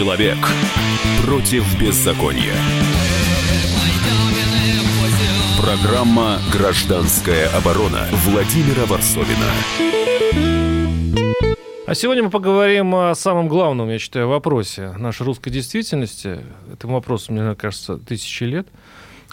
Человек против беззакония. Программа «Гражданская оборона» Владимира Варсовина. А сегодня мы поговорим о самом главном, я считаю, вопросе нашей русской действительности. Этому вопросу, мне кажется, тысячи лет –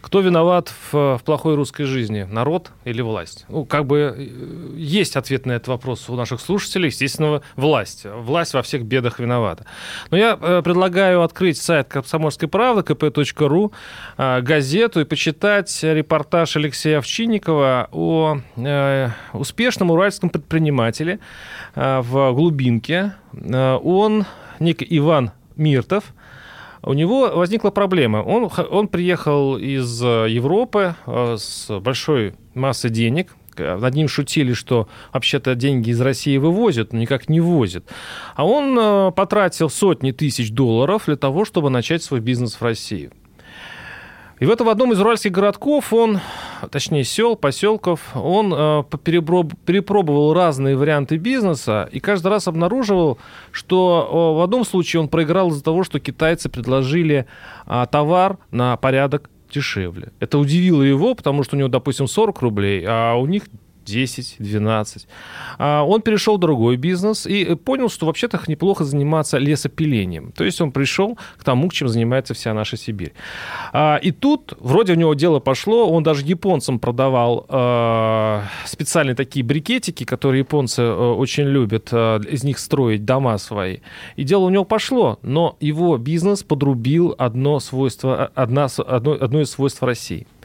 кто виноват в, в плохой русской жизни? Народ или власть? Ну, как бы э, есть ответ на этот вопрос у наших слушателей. Естественно, власть. Власть во всех бедах виновата. Но я э, предлагаю открыть сайт «Комсомольской правды» kp.ru, э, газету и почитать репортаж Алексея Овчинникова о э, успешном уральском предпринимателе э, в глубинке. Э, он, ник Иван Миртов, у него возникла проблема. Он, он приехал из э, Европы э, с большой массой денег, над ним шутили, что вообще-то деньги из России вывозят, но никак не возят. А он э, потратил сотни тысяч долларов для того, чтобы начать свой бизнес в России. И в этом одном из уральских городков он, точнее сел, поселков, он э, перепробовал разные варианты бизнеса и каждый раз обнаруживал, что э, в одном случае он проиграл из-за того, что китайцы предложили э, товар на порядок дешевле. Это удивило его, потому что у него, допустим, 40 рублей, а у них 10, 12. А он перешел в другой бизнес и понял, что вообще-то неплохо заниматься лесопилением. То есть он пришел к тому, чем занимается вся наша Сибирь. А, и тут вроде у него дело пошло, он даже японцам продавал а, специальные такие брикетики, которые японцы а, очень любят из них строить дома свои. И дело у него пошло, но его бизнес подрубил одно свойство, одна, одно, одно из свойств России –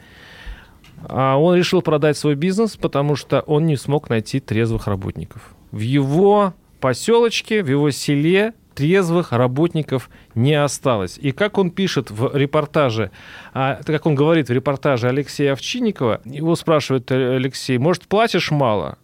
а он решил продать свой бизнес, потому что он не смог найти трезвых работников. В его поселочке, в его селе трезвых работников не осталось. И как он пишет в репортаже, а, как он говорит в репортаже Алексея Овчинникова, его спрашивает Алексей, может, платишь мало?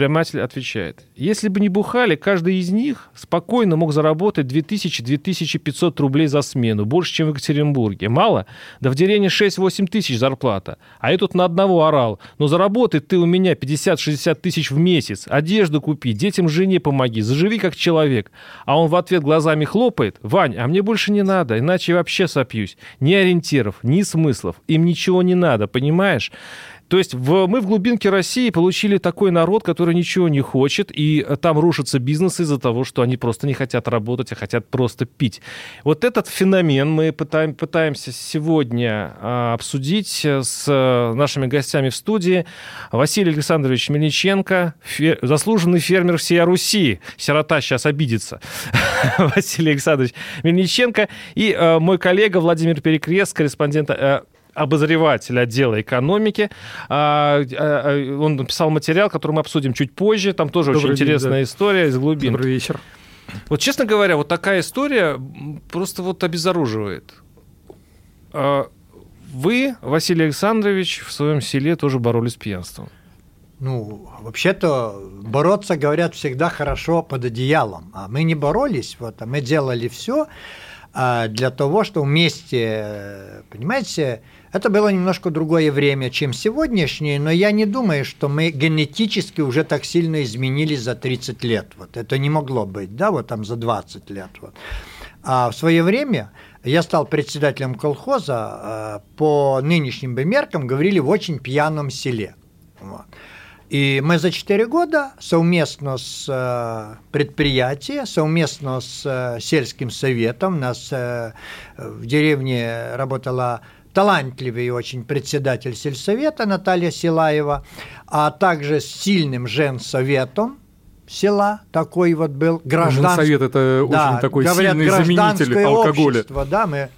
Предприниматель отвечает, если бы не бухали, каждый из них спокойно мог заработать 2000-2500 рублей за смену, больше, чем в Екатеринбурге. Мало? Да в деревне 6-8 тысяч зарплата. А я тут на одного орал. Но заработай ты у меня 50-60 тысяч в месяц, одежду купи, детям жене помоги, заживи как человек. А он в ответ глазами хлопает, Вань, а мне больше не надо, иначе вообще сопьюсь. Ни ориентиров, ни смыслов, им ничего не надо, понимаешь? То есть в, мы в глубинке России получили такой народ, который ничего не хочет, и там рушатся бизнесы из-за того, что они просто не хотят работать, а хотят просто пить. Вот этот феномен мы пытаем, пытаемся сегодня а, обсудить с нашими гостями в студии. Василий Александрович Мельниченко, фер, заслуженный фермер всей Руси. Сирота сейчас обидится. Василий Александрович Мельниченко и а, мой коллега Владимир Перекрест, корреспондент а, обозреватель отдела экономики. А, а, он написал материал, который мы обсудим чуть позже. Там тоже Добрый очень день, интересная да. история из глубин. Добрый вечер. Вот, честно говоря, вот такая история просто вот обезоруживает. А, вы, Василий Александрович, в своем селе тоже боролись с пьянством. Ну, вообще-то бороться, говорят, всегда хорошо под одеялом. А мы не боролись, вот, а мы делали все для того, чтобы вместе, понимаете, это было немножко другое время, чем сегодняшнее, но я не думаю, что мы генетически уже так сильно изменились за 30 лет. Вот это не могло быть, да, вот там за 20 лет. Вот. А в свое время я стал председателем колхоза, а, по нынешним бы меркам говорили в очень пьяном селе. Вот. И мы за 4 года совместно с э, предприятием, совместно с э, сельским советом, у нас э, в деревне работала талантливый очень председатель сельсовета Наталья Силаева, а также с сильным женсоветом села такой вот был гражданский. Женсовет – это да, очень такой говорят, сильный заменитель алкоголя. Общество, да, мы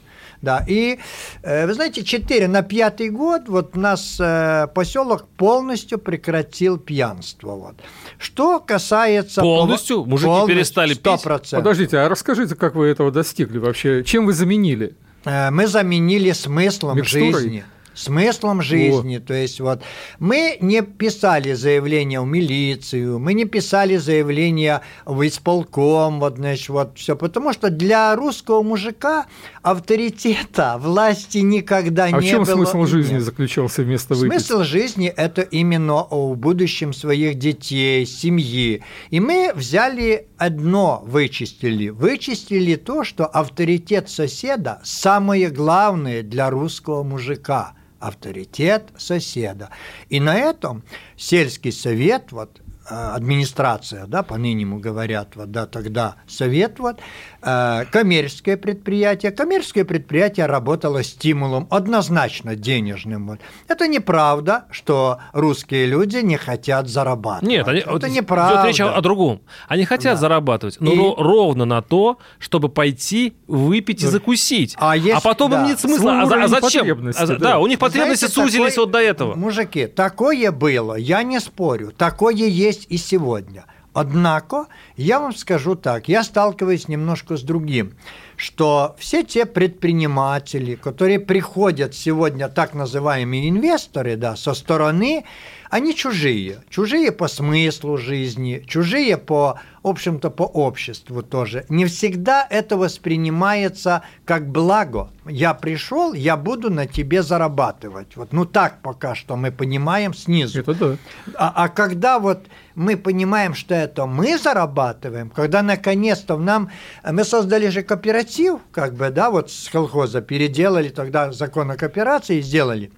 да, и э, вы знаете, 4 на пятый год вот нас э, поселок полностью прекратил пьянство. Вот. Что касается... Полностью? Мужики полностью, перестали 100%. пить? Подождите, а расскажите, как вы этого достигли вообще? Чем вы заменили? Э, мы заменили смыслом Микстурой? жизни. Смыслом жизни. О. То есть вот мы не писали заявление в милицию, мы не писали заявление в исполком, вот, значит, вот все, потому что для русского мужика авторитета власти никогда а не было. А в чем смысл жизни нет. заключался вместо выписки? Смысл жизни – это именно о будущем своих детей, семьи. И мы взяли одно, вычистили. Вычистили то, что авторитет соседа – самое главное для русского мужика – авторитет соседа. И на этом сельский совет, вот Э, администрация, да, по нынему говорят, вот, да, тогда совет, вот, коммерческое предприятие. Коммерческое предприятие работало стимулом однозначно денежным. Это неправда, что русские люди не хотят зарабатывать. Нет, они, это вот неправда. Идет речь о, о другом. Они хотят да. зарабатывать, но и... ровно на то, чтобы пойти выпить и закусить. А, есть, а потом да. им нет смысла. А, а зачем? А, да. да, у них потребности Знаете, сузились такой... вот до этого. Мужики, такое было, я не спорю. Такое есть и сегодня. Однако, я вам скажу так, я сталкиваюсь немножко с другим, что все те предприниматели, которые приходят сегодня, так называемые инвесторы, да, со стороны, они чужие. Чужие по смыслу жизни, чужие по, в общем-то, по обществу тоже. Не всегда это воспринимается как благо. Я пришел, я буду на тебе зарабатывать. Вот, ну так пока что мы понимаем снизу. Это да. А, а когда вот мы понимаем, что это мы зарабатываем, когда наконец-то нам... Мы создали же кооператив, как бы, да, вот с колхоза переделали тогда закон о кооперации, сделали.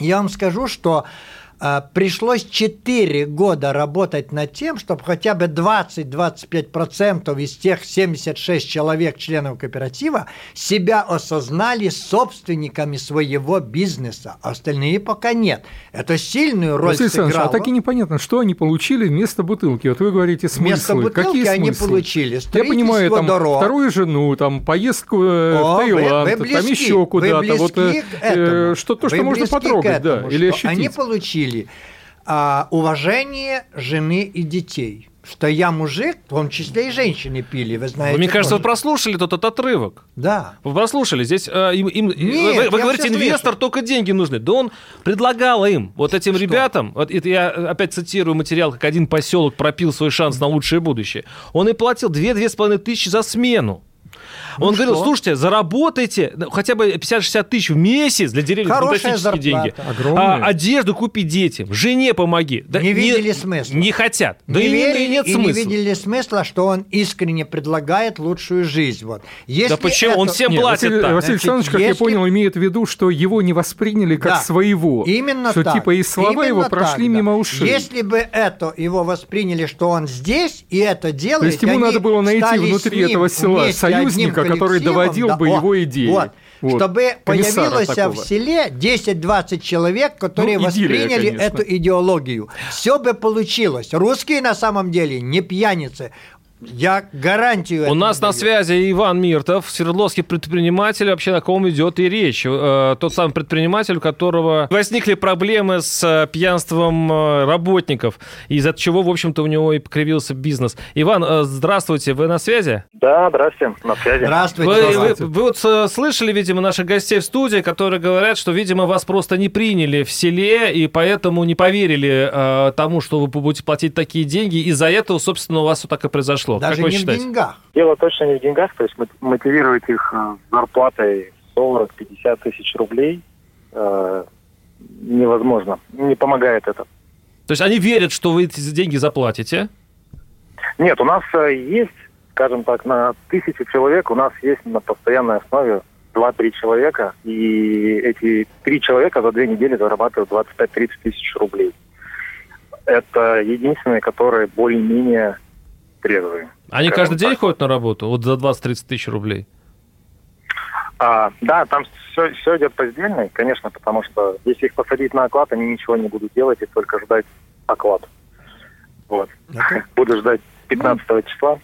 Я вам скажу, что а, пришлось 4 года работать над тем, чтобы хотя бы 20-25% из тех 76 человек, членов кооператива, себя осознали собственниками своего бизнеса. А остальные пока нет. Это сильную роль Василий сыграло. а так и непонятно, что они получили вместо бутылки. Вот вы говорите смыслы. Вместо бутылки Какие они получили Я понимаю, там дорог. вторую жену, там поездку э, О, в Таиланд, вы, вы близки, там еще куда-то. Вот, э, что то, что можно потрогать, этому, да, или ощутить. Они получили получили а, уважение жены и детей что я мужик, в том числе и женщины пили, вы знаете. Вы, мне кажется, вы прослушали тот, тот отрывок. Да. Вы прослушали. Здесь э, им, им Нет, вы, вы говорите, инвестор слышу. только деньги нужны. Да он предлагал им, вот этим что? ребятам, вот это я опять цитирую материал, как один поселок пропил свой шанс на лучшее будущее. Он и платил 2-2,5 тысячи за смену. Он ну говорил, что? слушайте, заработайте ну, хотя бы 50-60 тысяч в месяц для деревни, фантастические зарплата. деньги. А, одежду купи детям, жене помоги. Да, не видели не, смысла. Не хотят. Не да верили, и, нет и смысла. не видели смысла, что он искренне предлагает лучшую жизнь. Вот. Если да почему? Это... Он всем нет, платит Василий, Василий Александрович, как если... я понял, имеет в виду, что его не восприняли как да. своего. Именно что так. типа и слова Именно его прошли так, мимо ушей. Если бы это его восприняли, что он здесь и это делает, То есть ему надо было найти внутри этого села союзника, который доводил да, бы о, его идеи. Вот. Вот, чтобы появилось такого. в селе 10-20 человек, которые ну, восприняли идиллия, эту идеологию. Все бы получилось. Русские на самом деле не пьяницы. Я гарантию. У нас даю. на связи Иван Миртов, свердловский предприниматель, вообще о ком идет и речь. Э, тот самый предприниматель, у которого возникли проблемы с э, пьянством э, работников, из-за чего, в общем-то, у него и покривился бизнес. Иван, здравствуйте, вы на связи? Да, здравствуйте, на связи. Здравствуйте. Вы, здравствуйте. вы, вы вот слышали, видимо, наших гостей в студии, которые говорят, что, видимо, вас просто не приняли в селе, и поэтому не поверили э, тому, что вы будете платить такие деньги. Из-за этого, собственно, у вас вот так и произошло произошло? Даже как не в деньгах. Дело точно не в деньгах, то есть мотивировать их э, зарплатой 40-50 тысяч рублей э, невозможно. Не помогает это. То есть они верят, что вы эти деньги заплатите? Нет, у нас э, есть, скажем так, на тысячу человек у нас есть на постоянной основе 2-3 человека, и эти три человека за две недели зарабатывают 25-30 тысяч рублей. Это единственные, которые более-менее трезвые. Они каждый день ходят на работу? Вот за 20-30 тысяч рублей? А, да, там все, все идет поздельно, конечно, потому что если их посадить на оклад, они ничего не будут делать и только ждать оклад. Вот. Okay. Буду ждать 15 ну. числа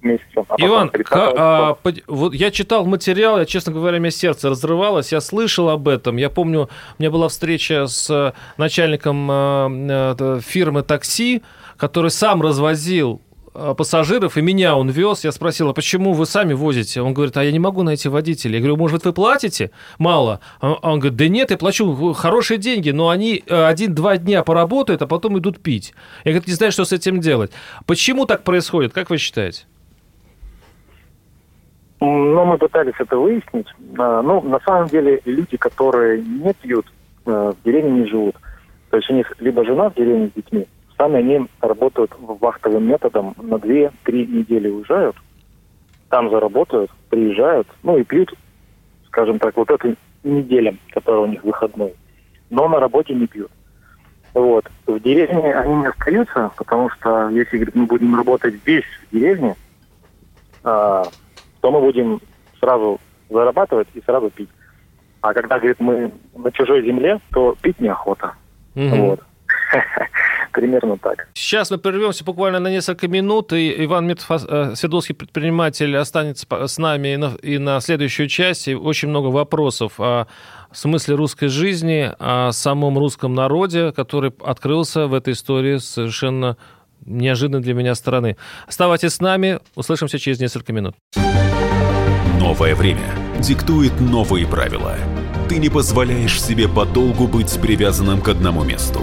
месяца. А Иван, а, вот я читал материал, я, честно говоря, мне сердце разрывалось, я слышал об этом. Я помню, у меня была встреча с начальником э, э, фирмы такси, который сам развозил э, пассажиров, и меня он вез. Я спросил, а почему вы сами возите? Он говорит, а я не могу найти водителя. Я говорю, может, вы платите мало? А он говорит, да нет, я плачу хорошие деньги, но они э, один-два дня поработают, а потом идут пить. Я говорю, не знаю, что с этим делать. Почему так происходит? Как вы считаете? Ну, мы пытались это выяснить. А, ну, на самом деле, люди, которые не пьют, э, в деревне не живут. То есть у них либо жена в деревне с детьми, сами они работают вахтовым методом на 2-3 недели уезжают, там заработают, приезжают, ну и пьют, скажем так, вот эту неделю, которая у них выходной. Но на работе не пьют. Вот. В деревне они не остаются, потому что если говорит, мы будем работать здесь, в деревне, а, то мы будем сразу зарабатывать и сразу пить. А когда, говорит, мы на чужой земле, то пить неохота. Угу. Вот. Примерно так. Сейчас мы прервемся буквально на несколько минут, и Иван Митов, э, Свердловский предприниматель, останется с нами и на, и на следующую часть. И очень много вопросов о смысле русской жизни, о самом русском народе, который открылся в этой истории совершенно неожиданной для меня стороны. Оставайтесь с нами, услышимся через несколько минут. Новое время диктует новые правила. Ты не позволяешь себе подолгу быть привязанным к одному месту.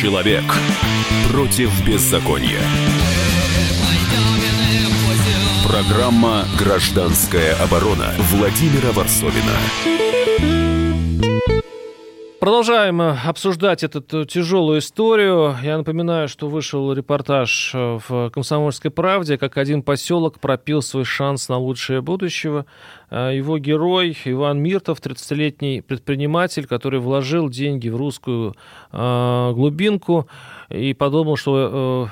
Человек против беззакония. Программа «Гражданская оборона» Владимира Варсовина. Продолжаем э, обсуждать эту тяжелую историю. Я напоминаю, что вышел репортаж э, в «Комсомольской правде», как один поселок пропил свой шанс на лучшее будущее. Э, его герой Иван Миртов, 30-летний предприниматель, который вложил деньги в русскую глубинку и подумал, что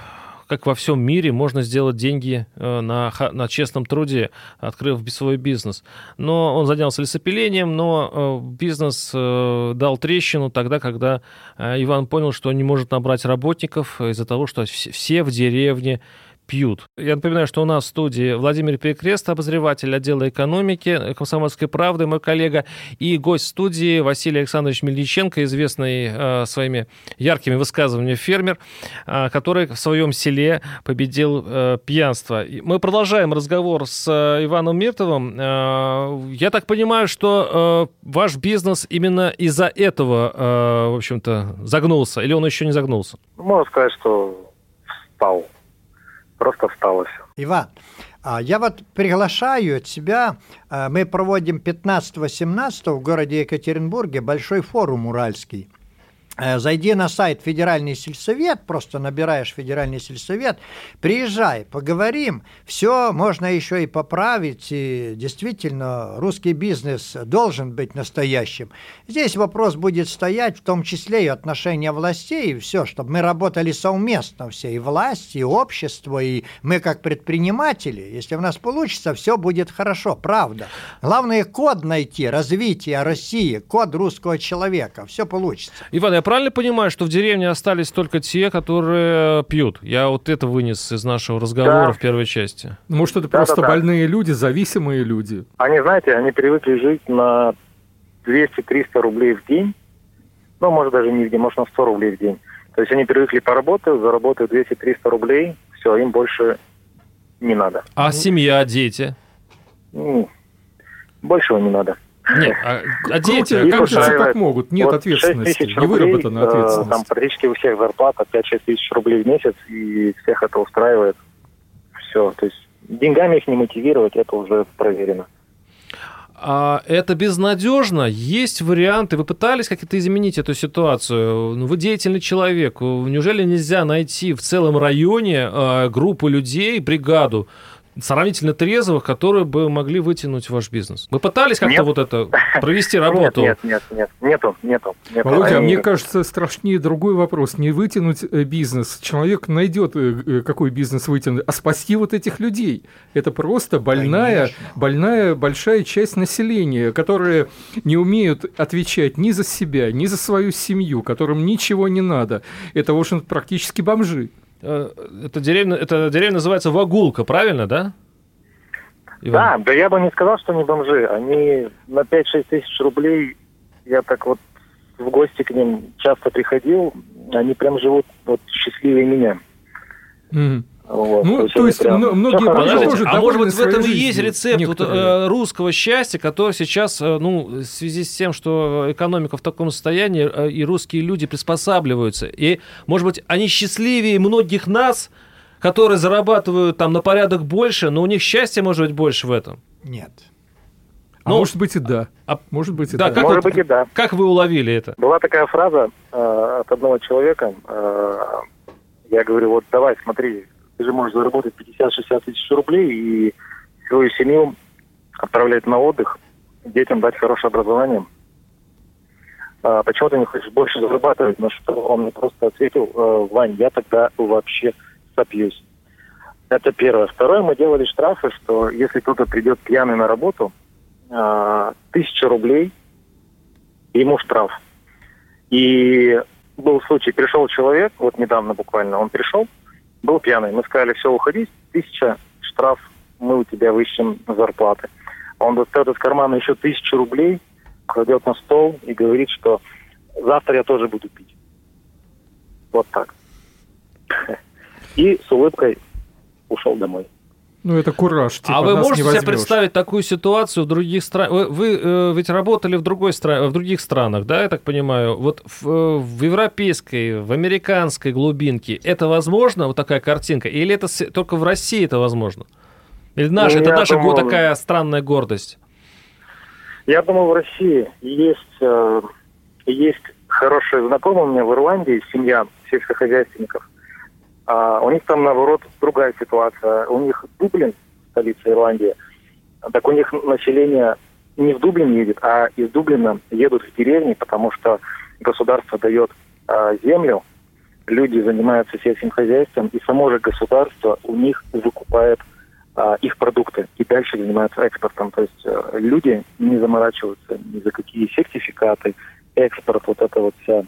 как во всем мире можно сделать деньги э, на, на честном труде, открыв свой бизнес. Но он занялся лесопилением, но э, бизнес э, дал трещину тогда, когда Иван понял, что он не может набрать работников из-за того, что все в деревне пьют. Я напоминаю, что у нас в студии Владимир Перекрест, обозреватель отдела экономики «Комсомольской правды», мой коллега, и гость студии Василий Александрович Мельниченко, известный э, своими яркими высказываниями фермер, э, который в своем селе победил э, пьянство. Мы продолжаем разговор с э, Иваном Миртовым. Э, я так понимаю, что э, ваш бизнес именно из-за этого, э, в общем-то, загнулся, или он еще не загнулся? Можно сказать, что встал просто встало все. Иван, а, я вот приглашаю от себя, а, мы проводим 15-18 в городе Екатеринбурге большой форум уральский. Э, зайди на сайт Федеральный сельсовет, просто набираешь Федеральный сельсовет, приезжай, поговорим, все можно еще и поправить, и действительно русский бизнес должен быть настоящим. Здесь вопрос будет стоять в том числе и отношения властей, и все, чтобы мы работали совместно все, и власть, и общество, и мы как предприниматели. Если у нас получится, все будет хорошо, правда. Главное код найти, развитие России, код русского человека, все получится. Иван, я правильно понимаю, что в деревне остались только те, которые пьют? Я вот это вынес из нашего разговора да. в первой части. Может, это да, просто да, больные да. люди, зависимые люди? Они, знаете, они привыкли жить на 200-300 рублей в день. Ну, может, даже не в день, может, на 100 рублей в день. То есть они привыкли поработать, заработают 200-300 рублей, все, им больше не надо. А семья, дети? Большего не надо. Нет, а, а дети, а как дети так могут? Нет вот ответственности, не выработана э, ответственность. Там практически у всех зарплата 5-6 тысяч рублей в месяц, и всех это устраивает. Все, то есть деньгами их не мотивировать, это уже проверено. А это безнадежно. Есть варианты. Вы пытались как-то изменить эту ситуацию? Ну, вы деятельный человек. Неужели нельзя найти в целом районе э, группу людей, бригаду, сравнительно трезвых, которые бы могли вытянуть ваш бизнес? Вы пытались как-то вот это провести работу? Нет, нет, нет, нету, нету. нету. Володя, мне кажется, страшнее другой вопрос. Не вытянуть э, бизнес. Человек найдет, э, э, какой бизнес вытянуть, а спасти вот этих людей. Это просто больная, больная большая часть населения, которые не умеют отвечать ни за себя, ни за свою семью, которым ничего не надо. Это, в общем, практически бомжи. Э, это деревня, это деревня называется Вагулка, правильно, да? Иван? Да, да я бы не сказал, что они бомжи. Они на 5-6 тысяч рублей, я так вот в гости к ним часто приходил, они прям живут вот счастливее меня. Mm. Вот, ну, то, то есть, прям... многие тоже А может быть, в этом и есть рецепт вот, э, русского счастья, который сейчас, э, ну, в связи с тем, что экономика в таком состоянии, э, и русские люди приспосабливаются. И, может быть, они счастливее многих нас, которые зарабатывают там на порядок больше, но у них счастья может быть больше в этом. Нет. А ну, может быть и да. А, может быть и да. да. Как может вот, быть и да. Как вы уловили это? Была такая фраза э, от одного человека. Э, я говорю, вот давай, смотри, ты же можешь заработать 50-60 тысяч рублей и свою семью отправлять на отдых, детям дать хорошее образование. А почему ты не хочешь больше зарабатывать? На что он мне просто ответил, «Э, Вань, я тогда вообще сопьюсь. Это первое. Второе, мы делали штрафы, что если кто-то придет пьяный на работу, а, тысяча рублей, ему штраф. И был случай, пришел человек, вот недавно буквально, он пришел, был пьяный. Мы сказали, все, уходи, тысяча штраф, мы у тебя выщем зарплаты. Он достает из кармана еще тысячу рублей, кладет на стол и говорит, что завтра я тоже буду пить. Вот так. И с улыбкой ушел домой. Ну, это кураж. Типа, а вы можете себе представить такую ситуацию в других странах? Вы, вы э, ведь работали в, другой стра... в других странах, да, я так понимаю? Вот в, э, в европейской, в американской глубинке это возможно, вот такая картинка? Или это с... только в России это возможно? Или наш, ну, это наша думаю, такая странная гордость? Я думаю, в России есть, э, есть хорошие знакомые у меня в Ирландии, семья сельскохозяйственников – а у них там, наоборот, другая ситуация. У них Дублин, столица Ирландии, так у них население не в Дублин едет, а из Дублина едут в деревни, потому что государство дает а, землю, люди занимаются сельским хозяйством, и само же государство у них выкупает а, их продукты и дальше занимаются экспортом. То есть а, люди не заморачиваются ни за какие сертификаты, экспорт, вот это вот вся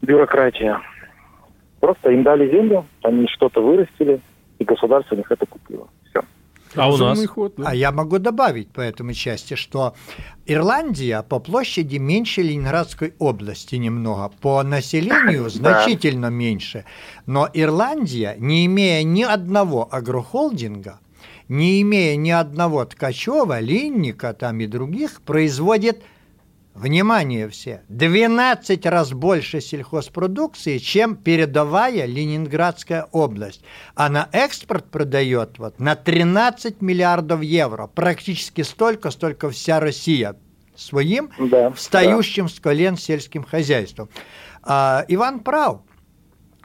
бюрократия. Просто им дали землю, они что-то вырастили, и государство у них это купило. Все. А у нас? Ход, да. А я могу добавить по этому части, что Ирландия по площади меньше Ленинградской области немного, по населению значительно меньше. Но Ирландия, не имея ни одного агрохолдинга, не имея ни одного ткачева, линника там и других, производит внимание все, 12 раз больше сельхозпродукции, чем передовая Ленинградская область. А на экспорт продает вот на 13 миллиардов евро, практически столько, столько вся Россия своим да, встающим да. с колен сельским хозяйством. А, Иван прав,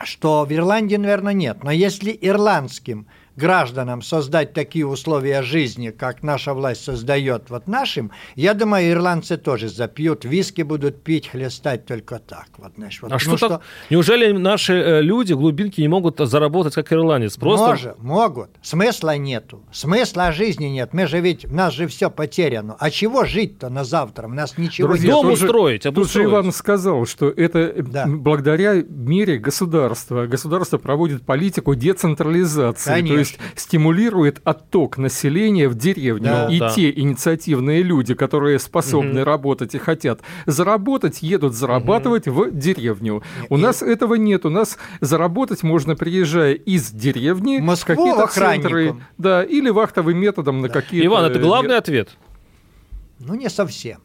что в Ирландии, наверное, нет. Но если ирландским – гражданам создать такие условия жизни, как наша власть создает вот нашим, я думаю, ирландцы тоже запьют, виски будут пить, хлестать только так. Вот, знаешь, вот, а ну, что, что Неужели наши э, люди, глубинки, не могут заработать, как ирландец? Просто... Может, могут. Смысла нету. Смысла жизни нет. Мы же ведь, у нас же все потеряно. А чего жить-то на завтра? У нас ничего Друзья, нет. Дом устроить, Тут же Иван сказал, что это да. благодаря мере государства. Государство проводит политику децентрализации. Конечно. То есть стимулирует отток населения в деревню. Да, и да. те инициативные люди, которые способны угу. работать и хотят заработать, едут зарабатывать угу. в деревню. У и... нас этого нет. У нас заработать можно, приезжая из деревни, в какие-то центры. Да, или вахтовым методом да. на какие-то... Иван, это главный ответ? Ну, не совсем.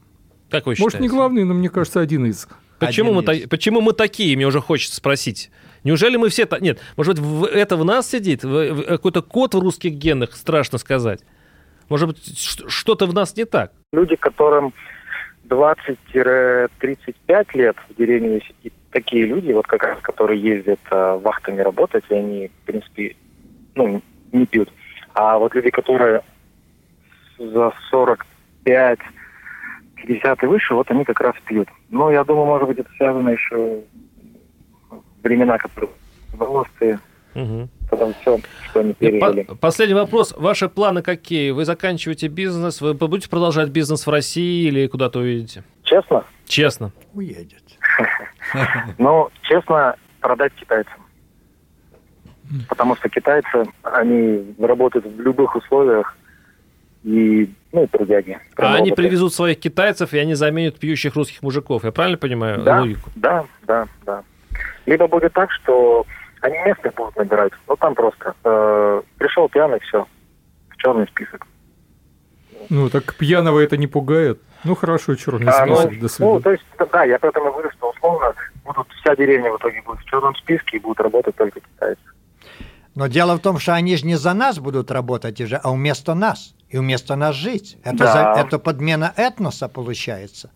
Как вы считаете? Может, не главный, но мне кажется, один из. Почему, один мы, из. почему мы такие, мне уже хочется спросить? Неужели мы все... Нет, может быть, это в нас сидит? Какой-то код в русских генах, страшно сказать. Может быть, что-то в нас не так? Люди, которым 20-35 лет в деревне сидит, такие люди, вот как раз, которые ездят э, вахтами работать, и они, в принципе, ну, не пьют. А вот люди, которые за 45, 50 и выше, вот они как раз пьют. Ну, я думаю, может быть, это связано еще времена, которые 90-е. Угу. Потом все, что они пережили. По последний вопрос. Ваши планы какие? Вы заканчиваете бизнес? Вы будете продолжать бизнес в России или куда-то уедете? Честно? Честно. Уедет. Ну, честно, продать китайцам. Потому что китайцы, они работают в любых условиях, и, ну, трудяги. А они привезут своих китайцев, и они заменят пьющих русских мужиков. Я правильно понимаю да, логику? Да, да, да. Либо будет так, что они местных будут набирать. Ну, там просто э, пришел пьяный, все, в черный список. Ну, так пьяного это не пугает? Ну, хорошо, черный а, список, ну, до свидания. Ну, то есть, да, я поэтому говорю, что условно будут, вся деревня в итоге будет в черном списке и будут работать только китайцы. Но дело в том, что они же не за нас будут работать, уже, а вместо нас. И вместо нас жить. Это, да. за, это подмена этноса получается.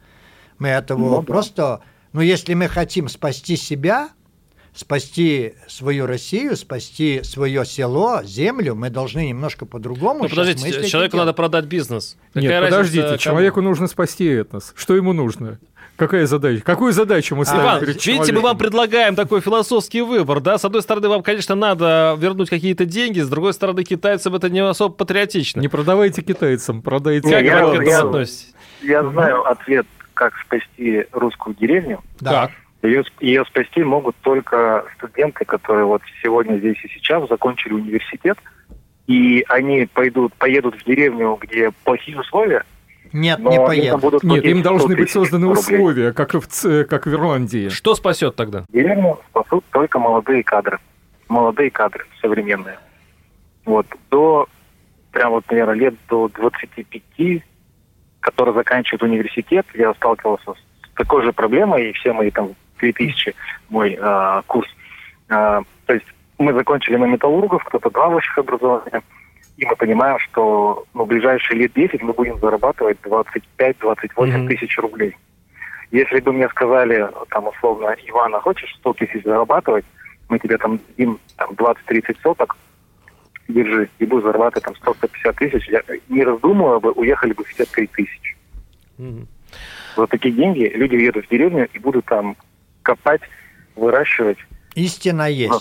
Мы этого ну, просто... Ну, если мы хотим спасти себя, спасти свою Россию, спасти свое село, землю, мы должны немножко по-другому. Ну, подождите, человеку надо продать бизнес. Какая Нет, подождите, кому? человеку нужно спасти этнос. Что ему нужно? Какая задача? Какую задачу мы ставим Иван, перед видите, человеком? мы вам предлагаем такой философский выбор, да? С одной стороны, вам, конечно, надо вернуть какие-то деньги, с другой стороны, китайцам это не особо патриотично. Не продавайте китайцам, продайте... Как я, вы к этому относитесь? Я знаю ответ, как спасти русскую деревню. Да. Ее, ее спасти могут только студенты, которые вот сегодня здесь и сейчас закончили университет, и они пойдут, поедут в деревню, где плохие условия, нет, не поедут. Нет, им должны быть созданы рублей. условия, как в, как в Ирландии. Что спасет тогда? Деревню спасут только молодые кадры. Молодые кадры, современные. Вот, до, прям вот, наверное, лет до 25, которые заканчивают университет, я сталкивался с такой же проблемой, и все мои там 2000 мой э, курс. Э, то есть мы закончили на металлургов, кто-то два высших образования, и мы понимаем, что ну, в ближайшие лет 10 мы будем зарабатывать 25-28 mm-hmm. тысяч рублей. Если бы мне сказали, там, условно, Ивана, хочешь 100 тысяч зарабатывать, мы тебе там им там, 20-30 соток, держи, и будешь зарабатывать там 100-150 тысяч, я, не раздумывая бы, уехали бы все 3 тысячи. Mm-hmm. За такие деньги люди едут в деревню и будут там копать, выращивать Истина есть.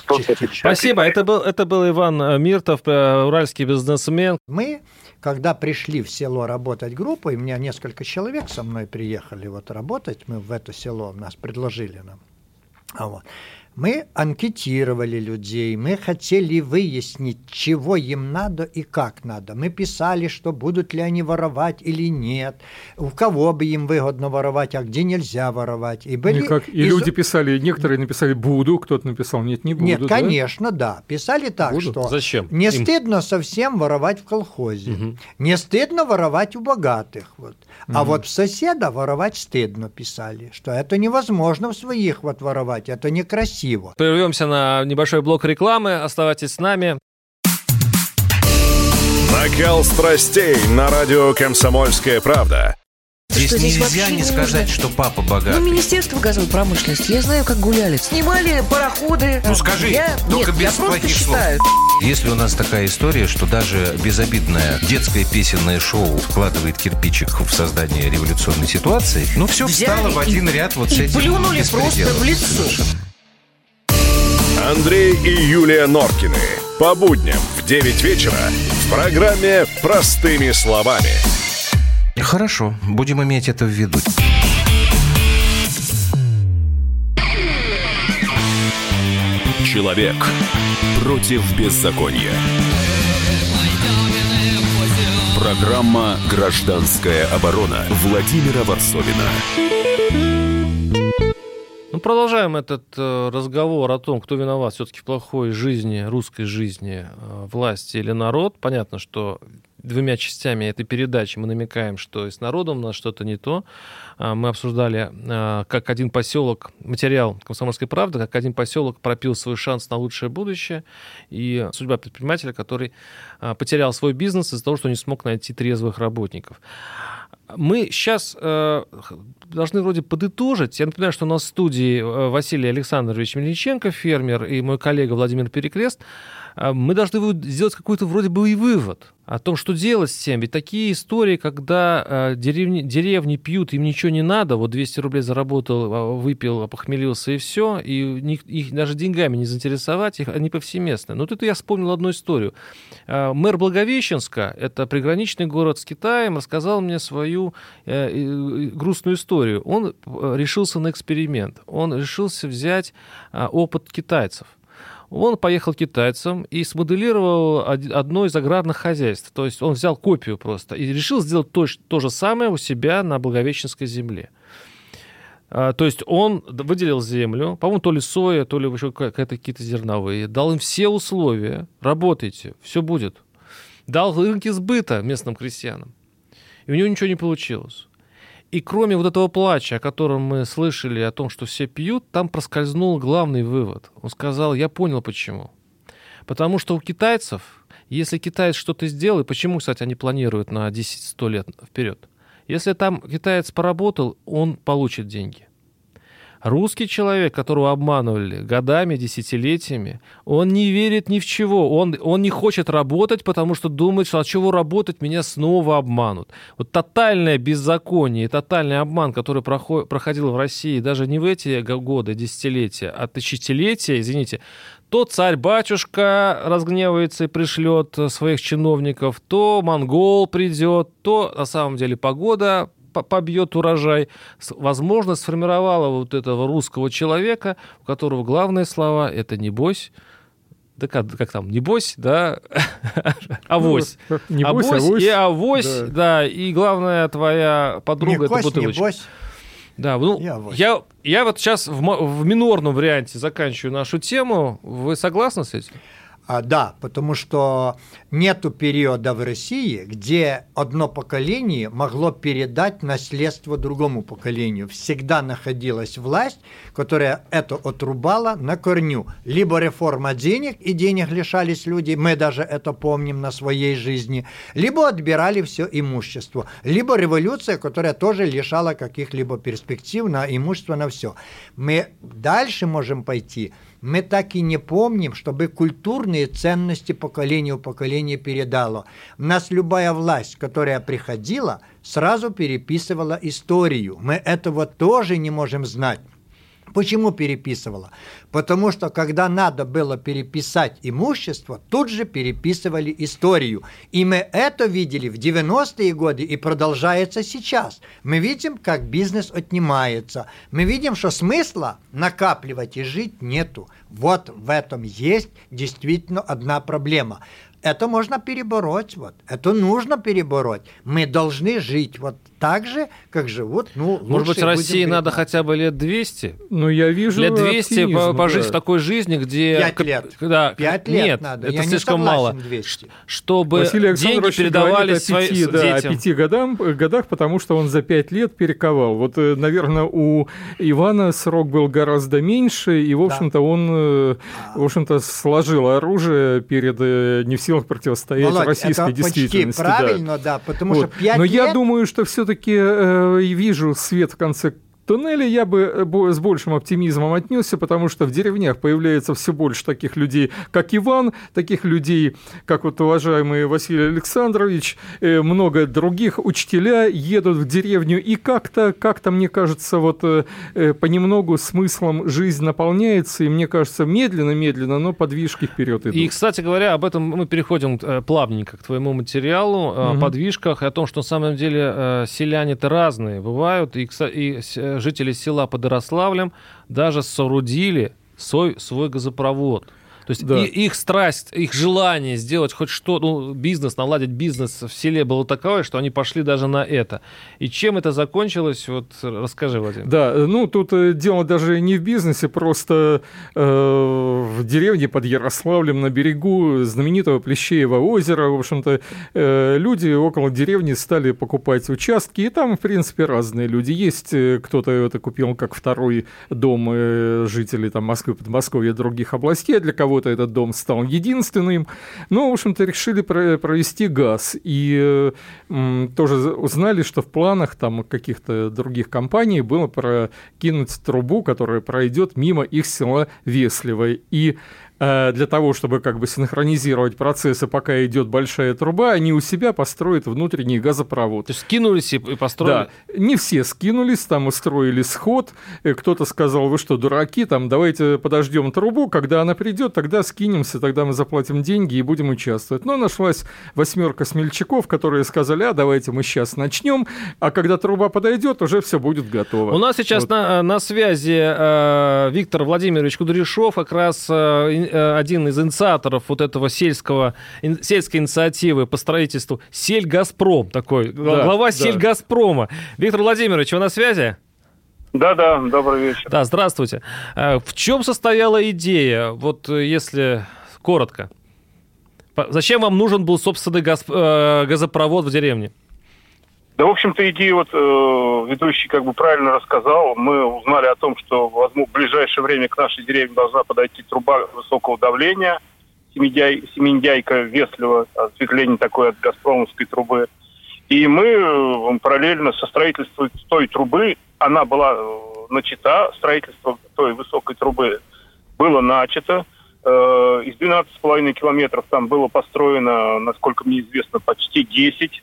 Спасибо. Это был, это был Иван э, Миртов, э, уральский бизнесмен. Мы, когда пришли в село работать группой, у меня несколько человек со мной приехали вот работать, мы в это село, нас предложили нам. А вот. Мы анкетировали людей, мы хотели выяснить, чего им надо и как надо. Мы писали, что будут ли они воровать или нет, у кого бы им выгодно воровать, а где нельзя воровать. И, были... Никак. и из... люди писали, некоторые написали «буду», кто-то написал «нет, не буду». Нет, да? конечно, да. Писали так, буду? что Зачем? не им... стыдно совсем воровать в колхозе, угу. не стыдно воровать у богатых. Вот. Угу. А вот в соседа воровать стыдно писали, что это невозможно в своих вот воровать, это некрасиво красиво. Прервемся на небольшой блок рекламы. Оставайтесь с нами. Накал страстей на радио «Комсомольская правда». Здесь, что, здесь нельзя не сказать, что папа богатый. Ну, Министерство газовой промышленности, я знаю, как гуляли. Снимали пароходы. Ну, скажи, я... только Нет, без я плохих слов. Если у нас такая история, что даже безобидное детское песенное шоу вкладывает кирпичик в создание революционной ситуации, ну, все Взяли встало в один ряд вот и с этим плюнули просто в лицо. Совершенно. Андрей и Юлия Норкины. По будням в 9 вечера в программе «Простыми словами». Хорошо, будем иметь это в виду. Человек против беззакония. Программа «Гражданская оборона» Владимира Варсовина. Продолжаем этот э, разговор о том, кто виноват все-таки в плохой жизни, русской жизни, э, власти или народ. Понятно, что двумя частями этой передачи мы намекаем, что и с народом у нас что-то не то. А, мы обсуждали, а, как один поселок, материал «Комсомольской правды», как один поселок пропил свой шанс на лучшее будущее, и судьба предпринимателя, который потерял свой бизнес из-за того, что не смог найти трезвых работников. Мы сейчас э, должны вроде подытожить. Я напоминаю, что у нас в студии э, Василий Александрович Мельниченко, фермер, и мой коллега Владимир Перекрест. А мы должны сделать какой-то вроде бы и вывод о том, что делать с тем. Ведь такие истории, когда э, деревни, деревни пьют, им ничего не надо, вот 200 рублей заработал, а, выпил, похмелился и все, и них, их даже деньгами не заинтересовать, их, они повсеместны. Но тут я вспомнил одну историю. Мэр Благовещенска, это приграничный город с Китаем, рассказал мне свою э, грустную историю. Он э, решился на эксперимент. Он решился взять опыт китайцев – он поехал к китайцам и смоделировал одно из аграрных хозяйств. То есть он взял копию просто и решил сделать то, то же самое у себя на Благовещенской земле. А, то есть он выделил землю, по-моему, то ли соя, то ли еще какие-то зерновые, дал им все условия, работайте, все будет. Дал рынки сбыта местным крестьянам. И у него ничего не получилось. И кроме вот этого плача, о котором мы слышали, о том, что все пьют, там проскользнул главный вывод. Он сказал, я понял почему. Потому что у китайцев, если китаец что-то сделал, почему, кстати, они планируют на 10-100 лет вперед, если там китаец поработал, он получит деньги. Русский человек, которого обманывали годами, десятилетиями, он не верит ни в чего. Он, он не хочет работать, потому что думает, что от чего работать, меня снова обманут. Вот тотальное беззаконие, тотальный обман, который проход, проходил в России даже не в эти годы, десятилетия, а тысячелетия, извините, то царь-батюшка разгневается и пришлет своих чиновников, то монгол придет, то на самом деле погода побьет урожай, возможно, сформировала вот этого русского человека, у которого главные слова — это «небось», да как, как там, небось, да, авось. Ну, небось, авось, авось и авось, да. да, и главная твоя подруга — это бутылочка. Небось. Да, ну, я, я вот сейчас в, в минорном варианте заканчиваю нашу тему. Вы согласны с этим? А, да, потому что нету периода в России, где одно поколение могло передать наследство другому поколению. Всегда находилась власть, которая это отрубала на корню. Либо реформа денег, и денег лишались люди, мы даже это помним на своей жизни, либо отбирали все имущество, либо революция, которая тоже лишала каких-либо перспектив на имущество, на все. Мы дальше можем пойти – мы так и не помним, чтобы культурные ценности поколению поколения передало. У нас любая власть, которая приходила, сразу переписывала историю. Мы этого тоже не можем знать. Почему переписывала? Потому что когда надо было переписать имущество, тут же переписывали историю. И мы это видели в 90-е годы и продолжается сейчас. Мы видим, как бизнес отнимается. Мы видим, что смысла накапливать и жить нету. Вот в этом есть действительно одна проблема это можно перебороть, вот, это нужно перебороть. Мы должны жить вот так же, как живут, ну, Может быть, России надо хотя бы лет 200? Ну, я вижу Лет 200 оптимизм, пожить да. в такой жизни, где... Пять лет. Да, Пять лет Нет, надо. это я слишком мало. 200. Чтобы Василий деньги передавались о пяти, своим да, детям. о пяти годам, годах, потому что он за пять лет перековал. Вот, э, наверное, у Ивана срок был гораздо меньше, и, в общем-то, да. он, э, в общем-то, сложил оружие перед э, не в силах противостоять Володь, российской это действительности. Почти правильно, да, да потому вот. что пять Но лет... я думаю, что все-таки э, вижу свет в конце туннеле я бы э, с большим оптимизмом отнесся, потому что в деревнях появляется все больше таких людей, как Иван, таких людей, как вот уважаемый Василий Александрович, э, много других учителя едут в деревню, и как-то, как-то мне кажется, вот э, понемногу смыслом жизнь наполняется, и мне кажется, медленно-медленно, но подвижки вперед идут. И, кстати говоря, об этом мы переходим плавненько к твоему материалу, угу. о подвижках, и о том, что на самом деле селяне-то разные бывают, и, и жители села под Ярославлем даже соорудили свой, свой газопровод. То есть да. и, их страсть, их желание сделать хоть что, ну, бизнес, наладить бизнес в селе было такое, что они пошли даже на это. И чем это закончилось, вот расскажи, Владимир. Да, ну тут э, дело даже не в бизнесе, просто э, в деревне под Ярославлем на берегу знаменитого Плещеева озера, в общем-то, э, люди около деревни стали покупать участки, и там, в принципе, разные люди. Есть э, кто-то это купил как второй дом э, жителей там Москвы, Подмосковья, других областей, а для кого кого-то этот дом стал единственным. Но, в общем-то, решили провести газ. И тоже узнали, что в планах там каких-то других компаний было прокинуть трубу, которая пройдет мимо их села Весливой. И Э, для того, чтобы как бы синхронизировать процессы, пока идет большая труба, они у себя построят внутренний газопровод. То есть скинулись и построили? Да, не все скинулись, там устроили сход, э, кто-то сказал, вы что, дураки, там, давайте подождем трубу, когда она придет, тогда скинемся, тогда мы заплатим деньги и будем участвовать. Но нашлась восьмерка смельчаков, которые сказали, а давайте мы сейчас начнем, а когда труба подойдет, уже все будет готово. У нас сейчас вот. на, на связи э, Виктор Владимирович Кудряшов, как раз э, Э, один из инициаторов вот этого сельского, сельской инициативы по строительству Сельгазпром такой, да, глава да. Сельгазпрома. Виктор Владимирович, вы на связи? Да, да, добрый вечер. Да, здравствуйте. Э, в чем состояла идея, вот э, если коротко? Зачем вам нужен был собственный газ, газопровод в деревне? Да, в общем-то, идея вот э, ведущий как бы правильно рассказал. Мы узнали о том, что возможно, в ближайшее время к нашей деревне должна подойти труба высокого давления, Семендяй, Семендяйка Веслева, осветление такое от газпромовской трубы. И мы э, параллельно со строительством той трубы, она была э, начата, строительство той высокой трубы было начато. Э, из 12,5 километров там было построено, насколько мне известно, почти 10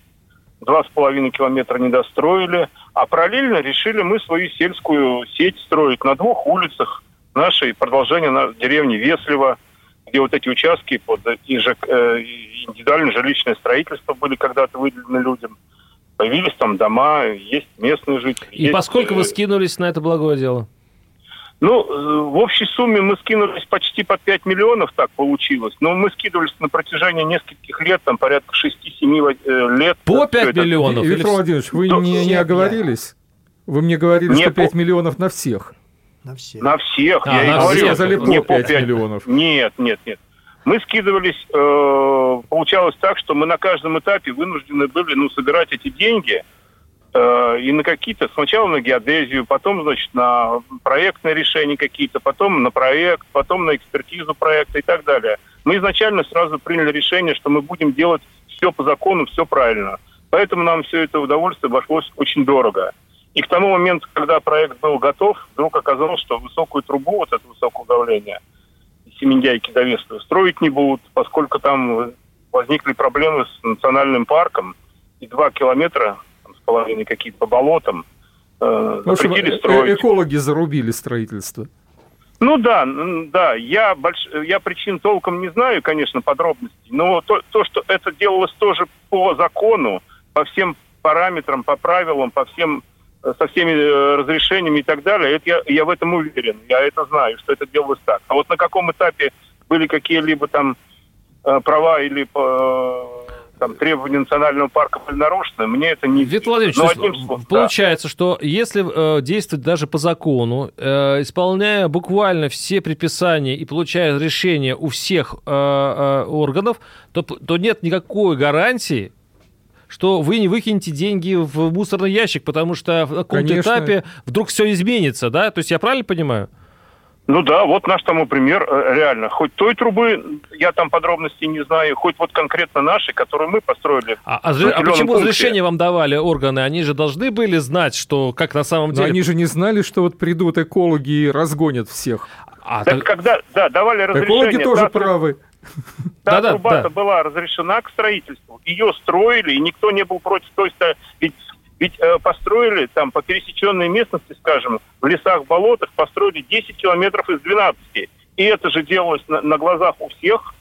два с половиной километра не достроили, а параллельно решили мы свою сельскую сеть строить на двух улицах нашей, продолжение на деревни Веслево, где вот эти участки под э, индивидуальное жилищное строительство были когда-то выделены людям. Появились там дома, есть местные жители. И есть... поскольку вы э, скинулись на это благое дело? Ну, э, в общей сумме мы скинулись почти под 5 миллионов, так получилось. Но мы скидывались на протяжении нескольких лет, там порядка 6-7 э, лет. По 5 миллионов? Виктор Владимирович, вы ну, не, не оговорились? Вы мне говорили, не что 5 по... миллионов на всех. На всех. На всех. А, я на говорил, всех. По не 5, 5 миллионов. Нет, нет, нет. Мы скидывались, э, получалось так, что мы на каждом этапе вынуждены были ну, собирать эти деньги – и на какие-то, сначала на геодезию, потом, значит, на проектные решения какие-то, потом на проект, потом на экспертизу проекта и так далее. Мы изначально сразу приняли решение, что мы будем делать все по закону, все правильно. Поэтому нам все это удовольствие обошлось очень дорого. И к тому моменту, когда проект был готов, вдруг оказалось, что высокую трубу, вот это высокого давления, Семендяйки до Вестова, строить не будут, поскольку там возникли проблемы с национальным парком, и два километра половиной какие-то по болотам. Э, в общем, э, экологи зарубили строительство. Ну да, да, я, больш... я причин толком не знаю, конечно, подробностей, но то, то, что это делалось тоже по закону, по всем параметрам, по правилам, по всем, э, со всеми э, разрешениями и так далее, это я, я в этом уверен, я это знаю, что это делалось так. А вот на каком этапе были какие-либо там права или там, требования национального парка были нарушены, мне это не... Виктор Владимирович, Но одним словом, получается, да. что если э, действовать даже по закону, э, исполняя буквально все предписания и получая решение у всех э, э, органов, то, то нет никакой гарантии, что вы не выкинете деньги в мусорный ящик, потому что в каком-то этапе вдруг все изменится, да? То есть я правильно понимаю? Ну да, вот наш тому пример, э, реально. Хоть той трубы, я там подробностей не знаю, хоть вот конкретно нашей, которую мы построили. А, а, а почему пункте. разрешение вам давали органы? Они же должны были знать, что как на самом деле... Но они же не знали, что вот придут экологи и разгонят всех. А, так, так когда, да, давали разрешение... Экологи тоже да, правы. Та да, труба да, да. была разрешена к строительству. Ее строили, и никто не был против. То есть, э, ведь ведь э, построили там по пересеченной местности, скажем, в лесах, болотах, построили 10 километров из 12. И это же делалось на, на глазах у всех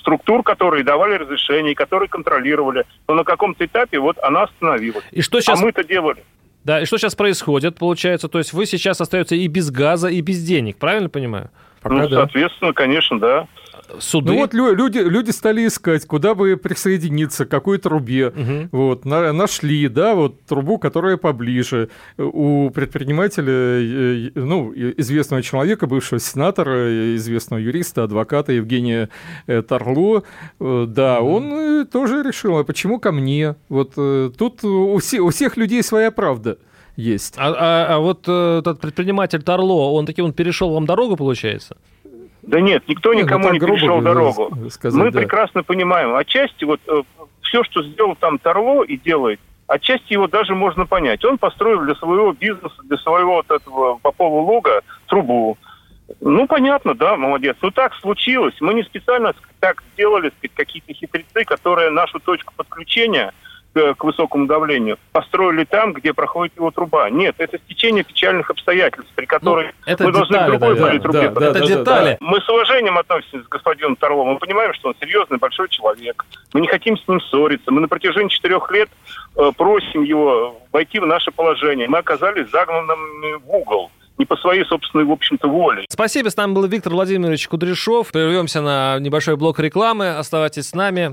структур, которые давали разрешение, которые контролировали. Но на каком-то этапе вот она остановилась. И что сейчас... А мы-то делали. Да, и что сейчас происходит, получается? То есть вы сейчас остаетесь и без газа, и без денег, правильно понимаю? Пока ну, да. соответственно, конечно, да суды. Ну вот люди, люди стали искать, куда бы присоединиться, к какой трубе. Угу. Вот, на, нашли, да, вот трубу, которая поближе. У предпринимателя, э, ну, известного человека, бывшего сенатора, известного юриста, адвоката Евгения э, Тарло, э, да, угу. он тоже решил, а почему ко мне? Вот тут у, все, у всех людей своя правда есть. А, а, а вот этот предприниматель Тарло, он таки он перешел вам дорогу, получается? Да нет, никто нет, никому ну, не перешел дорогу. Сказать, Мы да. прекрасно понимаем. Отчасти вот э, все, что сделал там Торло и делает, отчасти его даже можно понять. Он построил для своего бизнеса, для своего вот этого Попова лога трубу. Ну, понятно, да, молодец. Ну, так случилось. Мы не специально так сделали, какие-то хитрецы, которые нашу точку подключения – к, высокому давлению, построили там, где проходит его труба. Нет, это стечение печальных обстоятельств, при которых ну, это мы детали, должны к другой да, трубе. Да, да, это да, детали. Да. Мы с уважением относимся к господину Торлову. Мы понимаем, что он серьезный, большой человек. Мы не хотим с ним ссориться. Мы на протяжении четырех лет э, просим его войти в наше положение. Мы оказались загнанными в угол не по своей собственной, в общем-то, воле. Спасибо. С нами был Виктор Владимирович Кудряшов. Прервемся на небольшой блок рекламы. Оставайтесь с нами.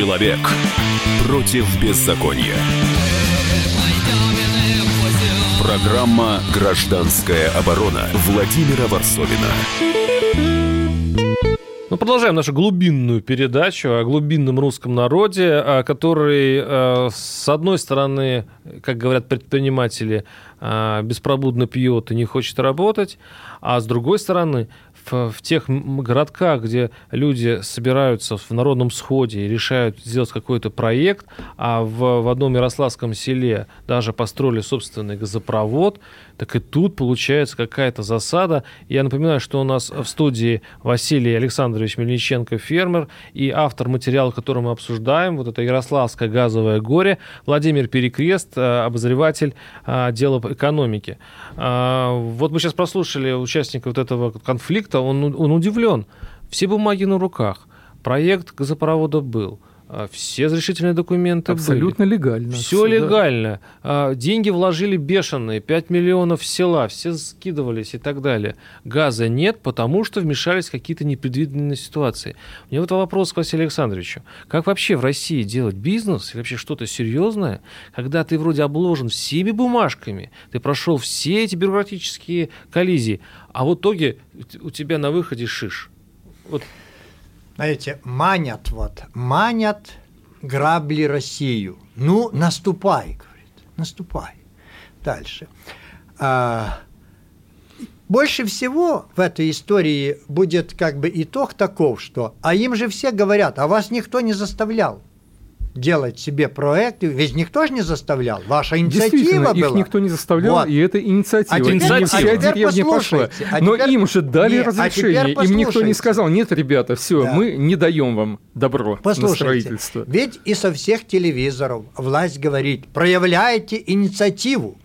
Человек против беззакония. Программа «Гражданская оборона» Владимира Варсовина. Мы продолжаем нашу глубинную передачу о глубинном русском народе, который, э, с одной стороны, как говорят предприниматели, беспробудно пьет и не хочет работать, а с другой стороны, в, в тех городках, где люди собираются в народном сходе и решают сделать какой-то проект, а в, в одном Ярославском селе даже построили собственный газопровод, так и тут получается какая-то засада. Я напоминаю, что у нас в студии Василий Александрович Мельниченко, фермер, и автор материала, который мы обсуждаем, вот это Ярославское газовое горе, Владимир Перекрест, э, обозреватель э, экономики. А, вот мы сейчас прослушали участника вот этого конфликта, он, он удивлен. Все бумаги на руках. Проект газопровода был – все разрешительные документы Абсолютно были. легально. Все, легально. А, деньги вложили бешеные, 5 миллионов в села, все скидывались и так далее. Газа нет, потому что вмешались какие-то непредвиденные ситуации. У меня вот вопрос к Василию Александровичу. Как вообще в России делать бизнес, или вообще что-то серьезное, когда ты вроде обложен всеми бумажками, ты прошел все эти бюрократические коллизии, а в итоге у тебя на выходе шиш? Вот знаете, манят вот, манят грабли Россию. Ну, наступай, говорит, наступай. Дальше. А, больше всего в этой истории будет как бы итог таков, что, а им же все говорят, а вас никто не заставлял делать себе проекты, ведь никто же не заставлял. Ваша инициатива была. их никто не заставлял, вот. и это инициатива. А теперь, инициатива. вся деревня пошла. А Но им же дали нет, а разрешение. А им никто не сказал, нет, ребята, все, да. мы не даем вам добро послушайте, на строительство. Ведь и со всех телевизоров власть говорит, проявляйте инициативу.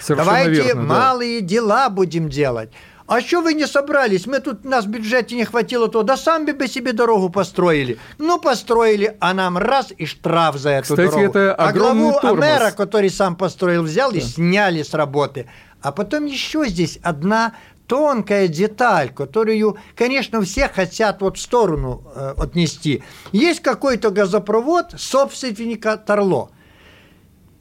Совершенно Давайте верно, малые да. дела будем делать. А что вы не собрались? Мы тут, у нас в бюджете не хватило то, да сами бы себе дорогу построили. Ну, построили, а нам раз и штраф за эту Кстати, дорогу. это а главу тормоз. мэра, который сам построил, взял да. и сняли с работы. А потом еще здесь одна тонкая деталь, которую, конечно, все хотят вот в сторону э, отнести. Есть какой-то газопровод собственника Торло.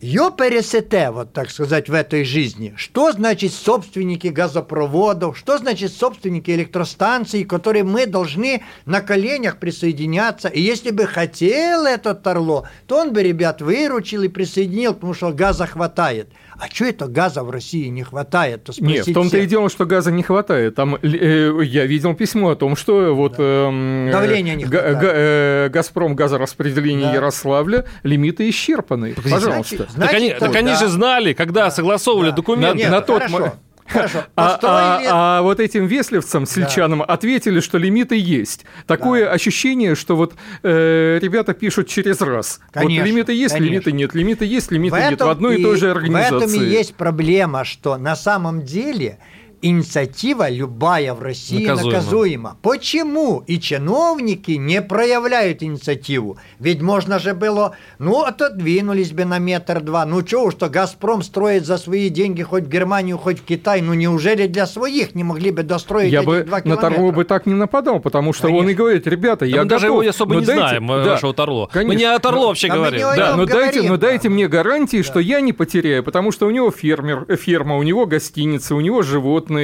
Ее пересете, вот так сказать, в этой жизни. Что значит собственники газопроводов, что значит собственники электростанций, которые мы должны на коленях присоединяться. И если бы хотел этот Торло, то он бы ребят выручил и присоединил, потому что газа хватает – а что это газа в России не хватает? То Нет, в том-то и дело, что газа не хватает. Там э, я видел письмо о том, что вот да. э, давление не хватает. Га, э, Газпром газораспределение да. Ярославля лимиты исчерпаны. Пожалуйста. Значит, так они, так, так они же знали, когда да. согласовывали да. документы. На, на тот момент. Хорошо. А, а, а вот этим весливцам, сельчанам, да. ответили, что лимиты есть. Такое да. ощущение, что вот э, ребята пишут через раз. Конечно, вот лимиты есть, конечно. лимиты нет, лимиты есть, лимиты в нет. В одной и, и той же организации. В этом и есть проблема, что на самом деле инициатива любая в России наказуема. наказуема. Почему и чиновники не проявляют инициативу? Ведь можно же было, ну, отодвинулись бы на метр-два. Ну, что уж, что «Газпром» строит за свои деньги хоть в Германию, хоть в Китай. Ну, неужели для своих не могли бы достроить Я эти бы два на Тарло бы так не нападал, потому что Конечно. он и говорит, ребята, я мы даже готов, его особо не дайте... знаем, да. вашего Тарло. Конечно. Мы не о Тарло вообще да говорим. Да, но говорим, дайте, но да. дайте мне гарантии, да. что я не потеряю, потому что у него фермер, э, ферма, у него гостиница, у него животные.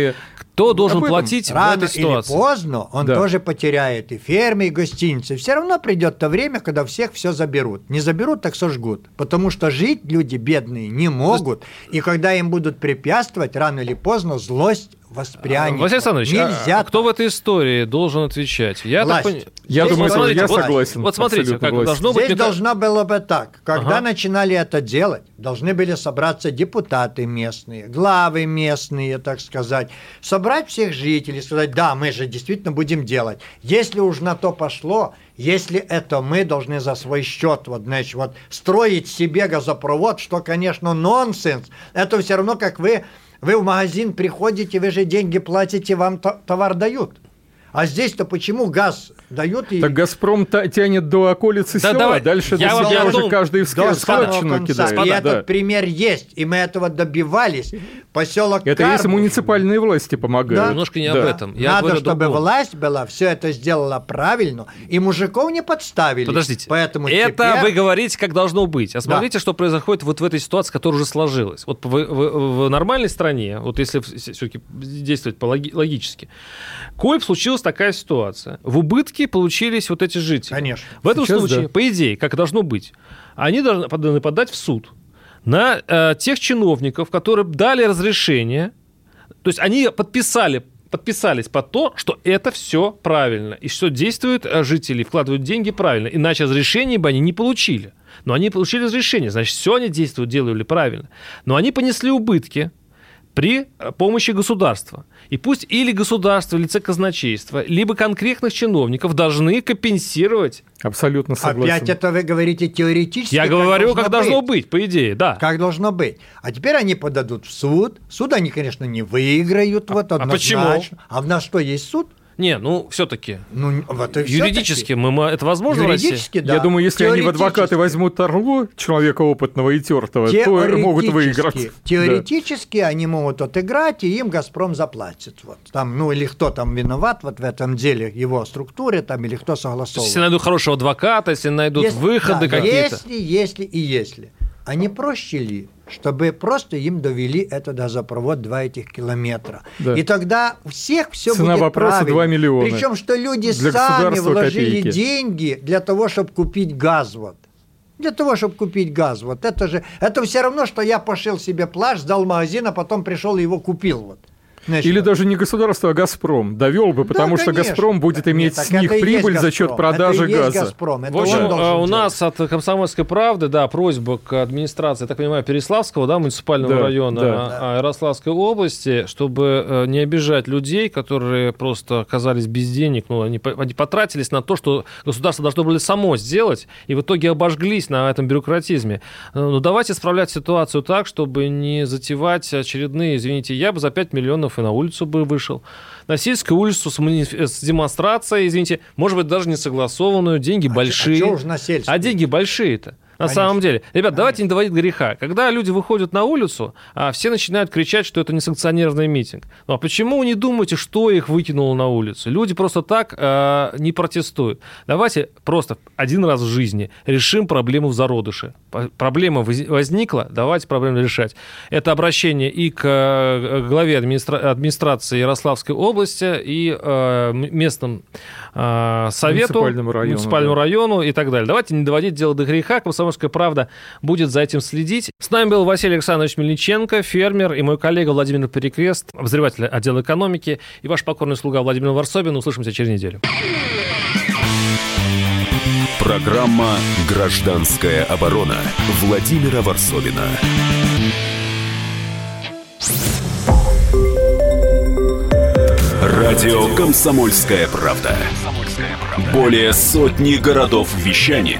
Кто должен Об этом платить Рано в этой ситуации? или поздно он Да. тоже потеряет и фермы, и гостиницы. Все равно придет то время, когда всех все заберут. Не заберут, так сожгут. Потому что жить люди бедные не могут. И когда им будут препятствовать, рано или поздно злость воспрянет. Василий Александрович, а- Нельзя а кто в этой истории должен отвечать? Я Власть. так Я Здесь думаю, тоже, я вот- согласен. Вот смотрите, как согласен. должно быть... Здесь мне должно было бы так. Когда Ага. начинали это делать, должны были собраться депутаты местные, главы местные, так сказать, собрать всех жителей, сказать, да, мы же действительно будем делать. Если уж на то пошло, если это мы должны за свой счет, вот, значит, вот, строить себе газопровод, что, конечно, нонсенс, это все равно, как вы, вы в магазин приходите, вы же деньги платите, вам то- товар дают. А здесь-то почему газ дают и... Так «Газпром» тянет до околицы Да села, давай, дальше я до вам- села я уже думаю, каждый в до складчину самого конца. кидает. И Да. этот пример есть, и мы этого добивались. Поселок Это если Карбов. муниципальные власти помогают. Немножко не Да. об этом. Я Надо, чтобы другом. власть была, все это сделала правильно, и мужиков не подставили. Подождите. Поэтому это теперь- вы говорите, как должно быть. А смотрите, что происходит вот в этой ситуации, которая уже сложилась. Вот в, в- в нормальной стране, вот если все-таки действовать по логи- логически, Коеп случилась такая ситуация. В убытке получились вот эти жители. Конечно. В этом Сейчас случае, да. по идее, как должно быть, они должны под- подать в суд на э, тех чиновников, которые дали разрешение, то есть они подписали подписались под то, что это все правильно, и что действуют э, жители, вкладывают деньги правильно, иначе разрешение бы они не получили. Но они получили разрешение, значит, все они действуют, делали правильно. Но они понесли убытки при э, помощи государства. И пусть или государство, или казначейство, либо конкретных чиновников должны компенсировать. Абсолютно согласен. Опять это вы говорите теоретически. Я как говорю, как должно быть, по идее, да. Как должно быть. А теперь они подадут в суд. Суд они, конечно, не выиграют. вот, а почему? А у нас что, есть суд? Не, ну, все-таки. Ну, вот Юридически всё-таки. мы, это возможно в России? Юридически, да. Я думаю, если они в адвокаты возьмут Тарло, человека опытного и тертого, то могут выиграть. Да. Теоретически они могут отыграть, и им «Газпром» заплатит. Вот. Там, ну, или кто там виноват вот в этом деле, его структуре, там, или кто согласовывает. если найдут хорошего адвоката, если найдут Если- выходы да, какие-то. Если, если и если. А не проще ли, чтобы просто им довели этот газопровод 2 этих километра? Да. И тогда у всех все Цена будет вопроса правильно. 2 миллиона. Причем, что люди Для сами вложили копейки. деньги для того, чтобы купить газ. Вот. Для того, чтобы купить газ. Вот это же, это все равно, что я пошил себе плащ, сдал в магазин, а потом пришел и его купил. Вот. Значит, Или даже не государство, а «Газпром» довел бы, потому Да, что конечно. «Газпром» будет иметь с них прибыль за счет продажи это газа. «Газпром». Это В общем, э, у делать. нас от «Комсомольской правды», да, просьба к администрации, я так понимаю, Переславского, да, муниципального Да, района да. а, Ярославской области, чтобы э, не обижать людей, которые просто оказались без денег, ну, они, они потратились на то, что государство должно было само сделать, и в итоге обожглись на этом бюрократизме. Ну, давайте исправлять ситуацию так, чтобы не затевать очередные, извините, я бы за 5 миллионов и на улицу бы вышел. На Сельскую улицу с, с демонстрацией, извините, может быть, даже не согласованную, деньги большие. А чё уж на сельскую? А деньги большие-то. На Конечно. самом деле. Ребят, давайте не доводить греха. Когда люди выходят на улицу, а все начинают кричать, что это несанкционированный митинг. Ну а почему вы не думаете, что их выкинуло на улицу? Люди просто так э, не протестуют. Давайте просто один раз в жизни решим проблему в зародыше. Проблема воз- возникла, давайте проблему решать. Это обращение и к э, главе администра- администрации Ярославской области, и э, местным э, совету, Муниципальному району, муниципальному да. району и так далее. Давайте не доводить дело до греха. Комсомольская правда будет за этим следить. С нами был Василий Александрович Мельниченко, фермер, и мой коллега Владимир Перекрест, обозреватель отдела экономики, и ваш покорный слуга Владимир Варсобин. Услышимся через неделю. Программа «Гражданская оборона» Владимира Варсовина. Радио «Комсомольская правда». Более сотни городов вещания